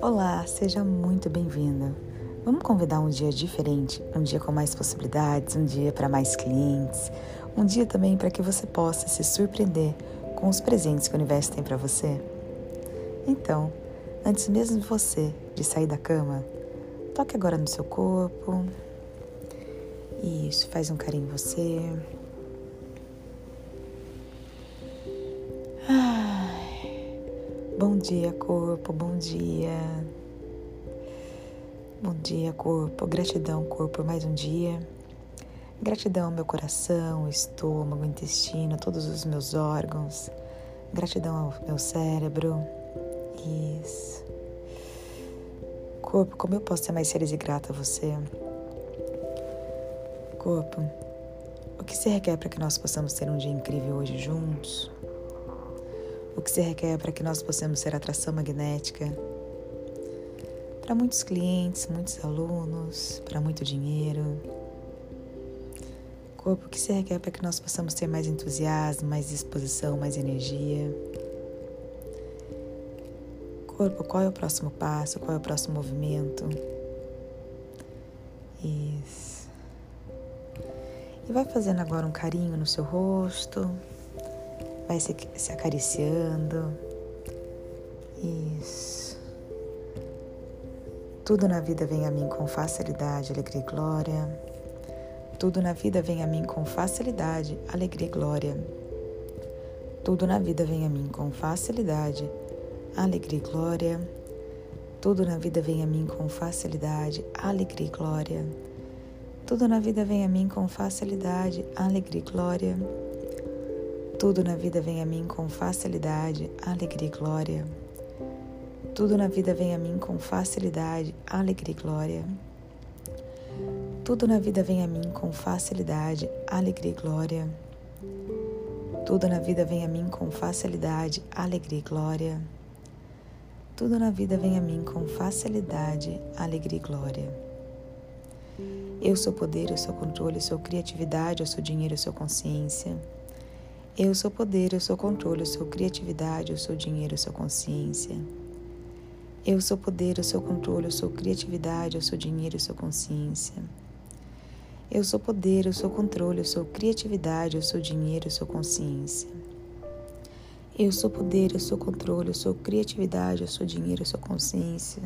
Olá, seja muito bem-vinda. Vamos convidar um dia diferente, um dia com mais possibilidades, um dia para mais clientes, um dia também para que você possa se surpreender com os presentes que o universo tem para você. Então, antes mesmo de você de sair da cama, toque agora no seu corpo. Isso, faz um carinho em você. Bom dia, corpo, bom dia. Bom dia, corpo. Gratidão, corpo, mais um dia. Gratidão ao meu coração, estômago, intestino, todos os meus órgãos. Gratidão ao meu cérebro. Isso. Corpo, como eu posso ser mais feliz e grata a você? Corpo, o que se requer para que nós possamos ter um dia incrível hoje juntos? O que se requer para que nós possamos ser atração magnética para muitos clientes, muitos alunos, para muito dinheiro. Corpo, o que se requer para que nós possamos ter mais entusiasmo, mais disposição, mais energia. Corpo, qual é o próximo passo? Qual é o próximo movimento? Isso. E vai fazendo agora um carinho no seu rosto, vai se, se acariciando. Isso. Tudo na vida vem a mim com facilidade, alegria e glória. Tudo na vida vem a mim com facilidade, alegria e glória. Tudo na vida vem a mim com facilidade, alegria e glória. Tudo na vida vem a mim com facilidade, alegria e glória. Tudo na vida vem a mim com facilidade, alegria e glória. Tudo na vida vem a mim com facilidade, alegria e glória. Tudo na vida vem a mim com facilidade, alegria e glória. Tudo na vida vem a mim com facilidade, alegria e glória. Tudo na vida vem a mim com facilidade, alegria e glória. Tudo na vida vem a mim com facilidade, alegria e glória. Eu sou poder, eu sou controle, eu sou criatividade, eu sou dinheiro, eu sou consciência. Eu sou poder, eu sou controle, eu sou criatividade, eu sou dinheiro, eu sou consciência. Eu sou poder, eu sou controle, eu sou criatividade, eu sou dinheiro, eu sou consciência. Eu sou poder, eu sou controle, eu sou criatividade, eu sou dinheiro, eu sou consciência. Eu sou poder, eu sou controle, eu sou criatividade, eu sou dinheiro, eu sou consciência.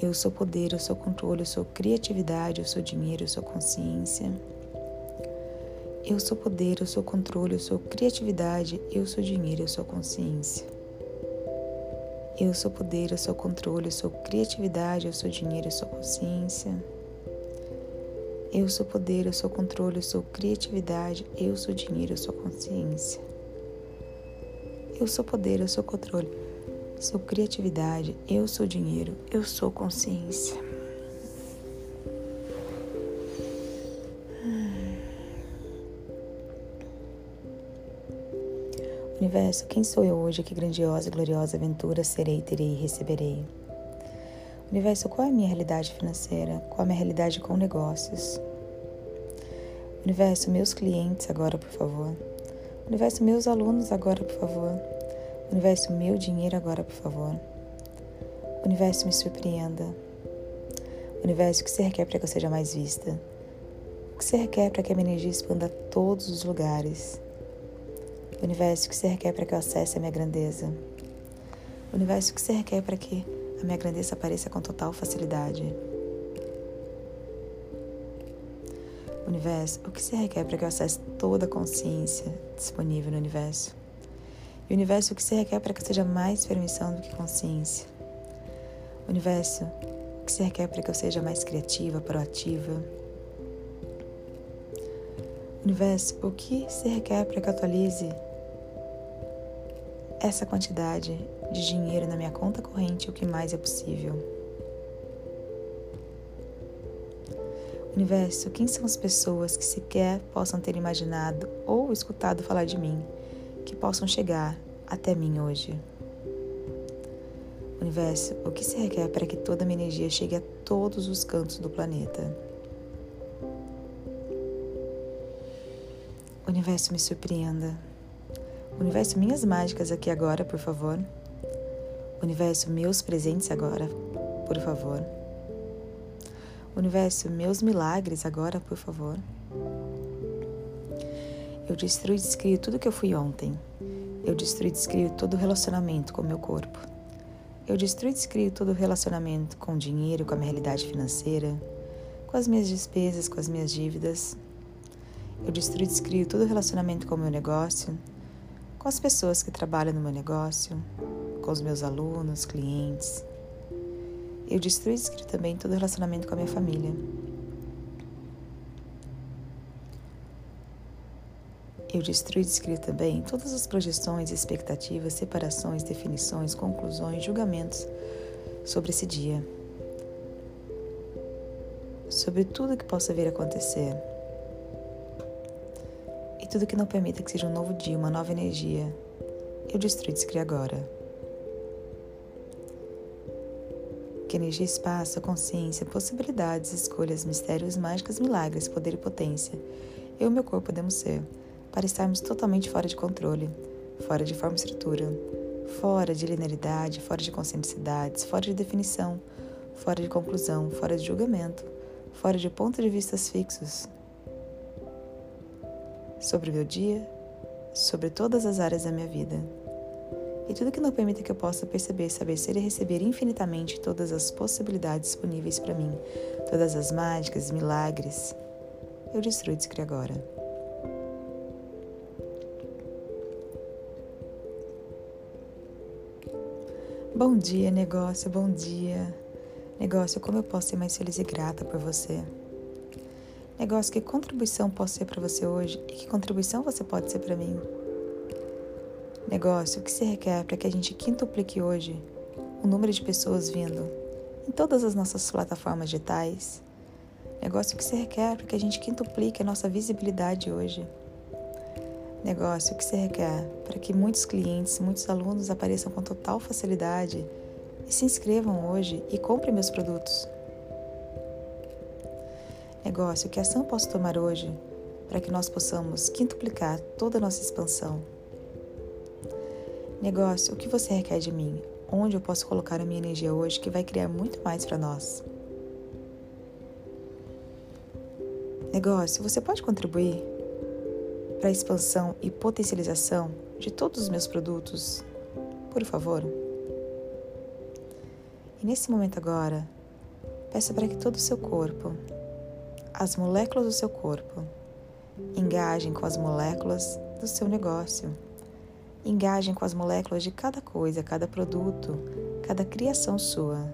Eu sou poder, eu sou controle, eu sou criatividade, eu sou dinheiro, eu sou consciência. Eu sou poder, eu sou controle, eu sou criatividade, eu sou dinheiro, eu sou consciência. Eu sou poder, eu sou controle, eu sou criatividade, eu sou dinheiro, eu sou consciência. Eu sou poder, eu sou controle, eu sou criatividade, eu sou dinheiro, eu sou consciência. Eu sou poder, eu sou controle, sou criatividade, eu sou dinheiro, eu sou consciência. Universo, quem sou eu hoje? Que grandiosa e gloriosa aventura serei, terei e receberei? Universo, qual é a minha realidade financeira? Qual é a minha realidade com negócios? Universo, meus clientes agora, por favor. Universo, meus alunos agora, por favor. Universo, meu dinheiro agora, por favor. Universo, me surpreenda. Universo, o que você requer para que eu seja mais vista? O que você requer para que a minha energia expanda a todos os lugares? O universo que você requer para que eu acesse a minha grandeza. O universo que você requer para que a minha grandeza apareça com total facilidade. O universo, o que você requer para que eu acesse toda a consciência disponível no universo. E o universo, o que você requer para que eu seja mais permissão do que consciência. O universo, o que você requer para que eu seja mais criativa, proativa. Universo, o que se requer para que eu atualize essa quantidade de dinheiro na minha conta corrente o que mais é possível. Universo, quem são as pessoas que sequer possam ter imaginado ou escutado falar de mim, que possam chegar até mim hoje? Universo, o que se requer para que toda a minha energia chegue a todos os cantos do planeta? Universo, me surpreenda. Universo, minhas mágicas aqui agora, por favor. Universo, meus presentes agora, por favor. Universo, meus milagres agora, por favor. Eu destruo e descrio tudo que eu fui ontem. Eu destruo e descrio todo o relacionamento com o meu corpo. Eu destruo e descrio todo o relacionamento com o dinheiro, com a minha realidade financeira, com as minhas despesas, com as minhas dívidas. Eu destruo e descrio todo o relacionamento com o meu negócio, com as pessoas que trabalham no meu negócio, com os meus alunos, clientes. Eu e descrio também todo o relacionamento com a minha família. Eu destruo e também todas as projeções, expectativas, separações, definições, conclusões, julgamentos sobre esse dia sobre tudo que possa vir a acontecer. Tudo que não permita que seja um novo dia, uma nova energia, eu destruo e descrio agora. Que energia, espaço, consciência, possibilidades, escolhas, mistérios, mágicas, milagres, poder e potência, eu e meu corpo podemos ser, para estarmos totalmente fora de controle, fora de forma e estrutura, fora de linearidade, fora de conscienticidades, fora de definição, fora de conclusão, fora de julgamento, fora de pontos de vistas fixos sobre o meu dia, sobre todas as áreas da minha vida. E tudo que não permita que eu possa perceber, saber ser e receber infinitamente todas as possibilidades disponíveis para mim, todas as mágicas, milagres, eu destruo e descrio agora. Bom dia, negócio, bom dia. Negócio, como eu posso ser mais feliz e grata por você? Negócio, que contribuição posso ser para você hoje e que contribuição você pode ser para mim? Negócio, o que se requer para que a gente quintuplique hoje o número de pessoas vindo em todas as nossas plataformas digitais? Negócio, o que se requer para que a gente quintuplique a nossa visibilidade hoje? Negócio, o que se requer para que muitos clientes, muitos alunos apareçam com total facilidade e se inscrevam hoje e comprem meus produtos. Negócio, que ação posso tomar hoje para que nós possamos quintuplicar toda a nossa expansão? Negócio, o que você requer de mim? Onde eu posso colocar a minha energia hoje que vai criar muito mais para nós? Negócio, você pode contribuir para a expansão e potencialização de todos os meus produtos? Por favor. E nesse momento agora, peça para que todo o seu corpo, as moléculas do seu corpo, engajem com as moléculas do seu negócio. Engajem com as moléculas de cada coisa, cada produto, cada criação sua.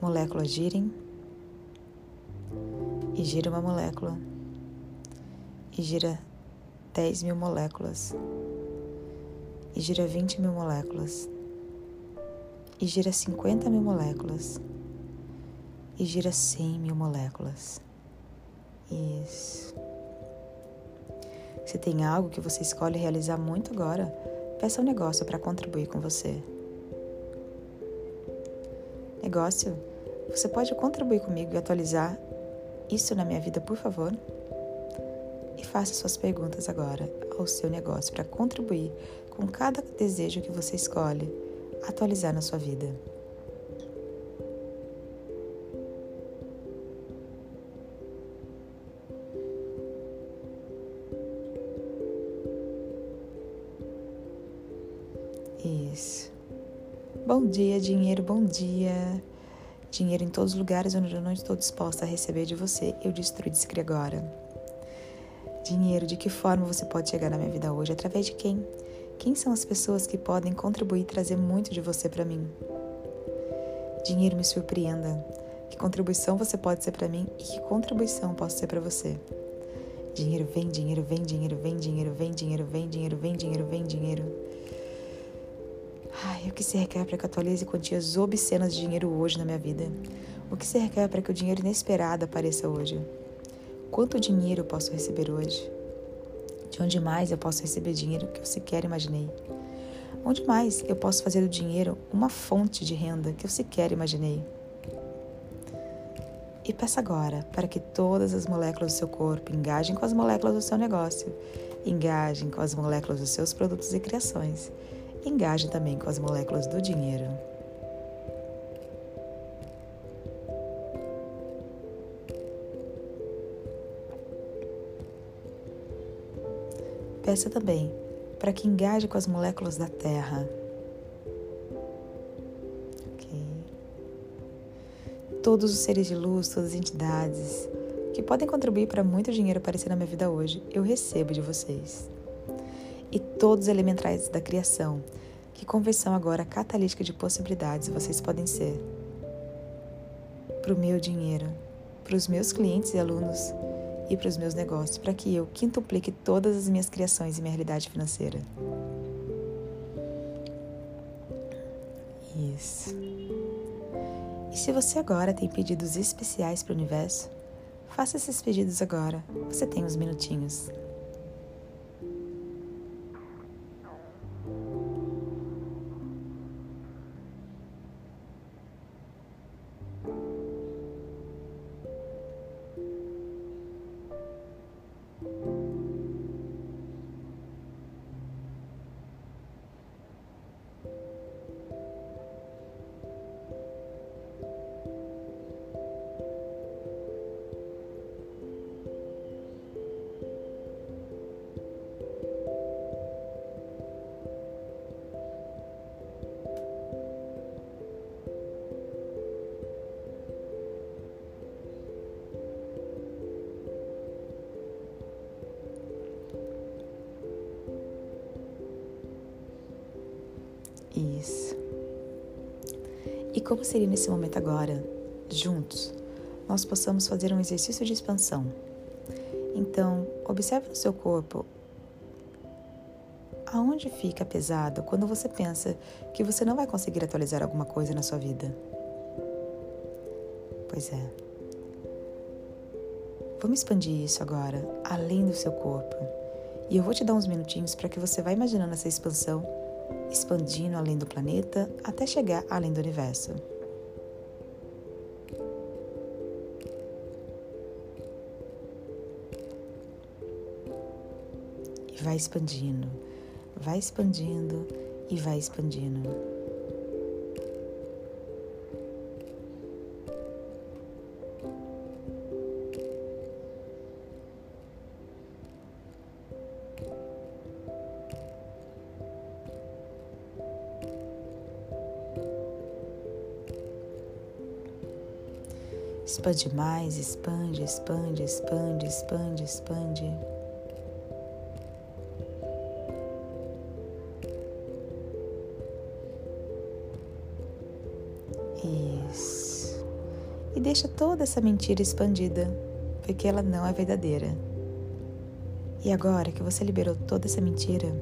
Moléculas girem e gira uma molécula e gira 10 mil moléculas e gira 20 mil moléculas e gira 50 mil moléculas e gira 100 mil moléculas. Isso. Se tem algo que você escolhe realizar muito agora, peça um negócio para contribuir com você. Negócio, você pode contribuir comigo e atualizar isso na minha vida, por favor? Faça suas perguntas agora ao seu negócio para contribuir com cada desejo que você escolhe atualizar na sua vida. Isso. Bom dia, dinheiro, bom dia. Dinheiro em todos os lugares onde eu não estou disposta a receber de você, eu destruo e agora. Dinheiro, de que forma você pode chegar na minha vida hoje? Através de quem? Quem são as pessoas que podem contribuir e trazer muito de você para mim? Dinheiro, me surpreenda. Que contribuição você pode ser para mim e que contribuição posso ser para você? Dinheiro vem, dinheiro vem, dinheiro vem, dinheiro vem, dinheiro vem, dinheiro vem, dinheiro vem, dinheiro. Ai, o que se requer para que eu atualize quantias obscenas de dinheiro hoje na minha vida? O que se requer para que o dinheiro inesperado apareça hoje? Quanto dinheiro eu posso receber hoje? De onde mais eu posso receber dinheiro que eu sequer imaginei? Onde mais eu posso fazer do dinheiro uma fonte de renda que eu sequer imaginei? E peça agora para que todas as moléculas do seu corpo engajem com as moléculas do seu negócio, engajem com as moléculas dos seus produtos e criações, engajem também com as moléculas do dinheiro. Peça também para que engaje com as moléculas da Terra. Todos os seres de luz, todas as entidades que podem contribuir para muito dinheiro aparecer na minha vida hoje, eu recebo de vocês. E todos os elementais da criação, que conversão agora catalítica de possibilidades vocês podem ser. Para o meu dinheiro, para os meus clientes e alunos, e para os meus negócios, para que eu quintuplique todas as minhas criações e minha realidade financeira. Isso. E se você agora tem pedidos especiais para o universo, faça esses pedidos agora. Você tem uns minutinhos. Isso. E como seria nesse momento agora, juntos, nós possamos fazer um exercício de expansão? Então, observe no seu corpo aonde fica pesado quando você pensa que você não vai conseguir atualizar alguma coisa na sua vida. Pois é. Vamos expandir isso agora, além do seu corpo. E eu vou te dar uns minutinhos para que você vá imaginando essa expansão expandindo além do planeta até chegar além do universo. E vai expandindo, vai expandindo e vai expandindo. Expande mais, expande, expande, expande, expande, expande. Isso. E deixa toda essa mentira expandida, porque ela não é verdadeira. E agora que você liberou toda essa mentira,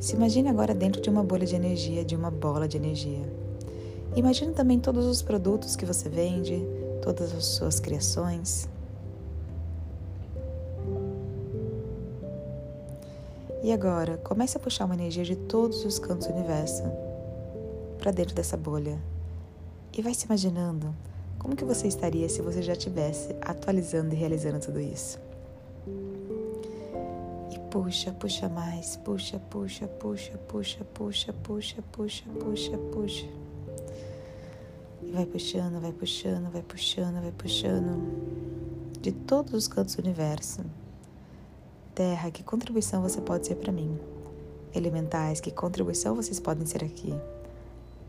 se imagine agora dentro de uma bolha de energia, de uma bola de energia. Imagine também todos os produtos que você vende, todas as suas criações. E agora, comece a puxar uma energia de todos os cantos do universo para dentro dessa bolha. E vai se imaginando como que você estaria se você já estivesse atualizando e realizando tudo isso. E puxa, puxa mais, puxa, puxa, puxa, puxa, puxa, puxa, puxa, puxa, puxa. E vai puxando, vai puxando, vai puxando, vai puxando de todos os cantos do universo. Terra, que contribuição você pode ser para mim? Elementais, que contribuição vocês podem ser aqui?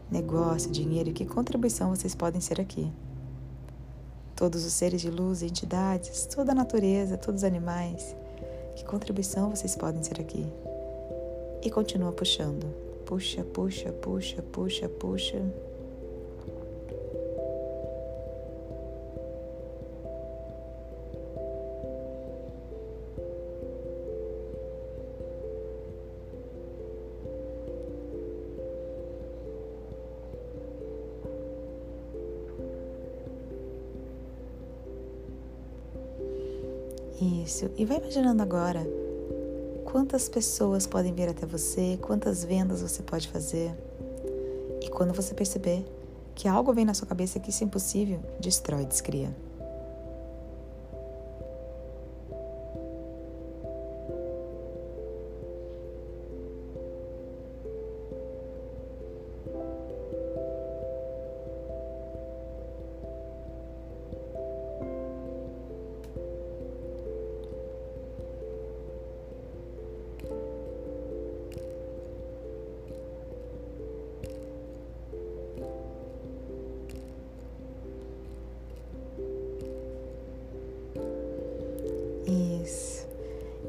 Negócio, dinheiro, que contribuição vocês podem ser aqui? Todos os seres de luz, entidades, toda a natureza, todos os animais, que contribuição vocês podem ser aqui? E continua puxando. Puxa, puxa, puxa, puxa, puxa. Isso. E vai imaginando agora quantas pessoas podem vir até você, quantas vendas você pode fazer. E quando você perceber que algo vem na sua cabeça que isso é impossível, destrói, descria.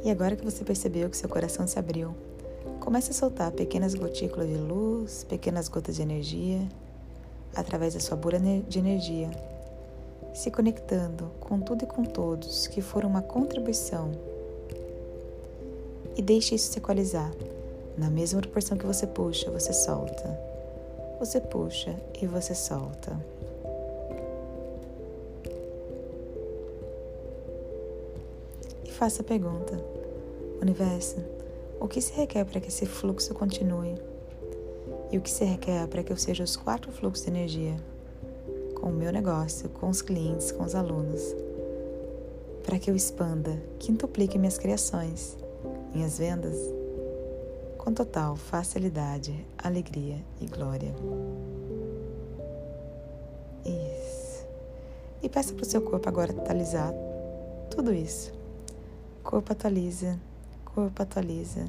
E agora que você percebeu que seu coração se abriu, comece a soltar pequenas gotículas de luz, pequenas gotas de energia, através da sua bolha de energia, se conectando com tudo e com todos que foram uma contribuição. E deixe isso se equalizar. Na mesma proporção que você puxa, você solta. Você puxa e você solta. Faça a pergunta: Universo, o que se requer para que esse fluxo continue? E o que se requer para que eu seja os quatro fluxos de energia? Com o meu negócio, com os clientes, com os alunos. Para que eu expanda, quintuplique minhas criações, minhas vendas, com total facilidade, alegria e glória. Isso. E peça para o seu corpo agora totalizar tudo isso. Corpo atualiza, corpo atualiza,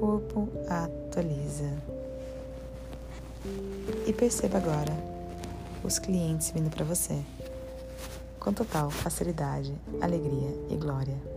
corpo atualiza. E perceba agora os clientes vindo para você com total facilidade, alegria e glória.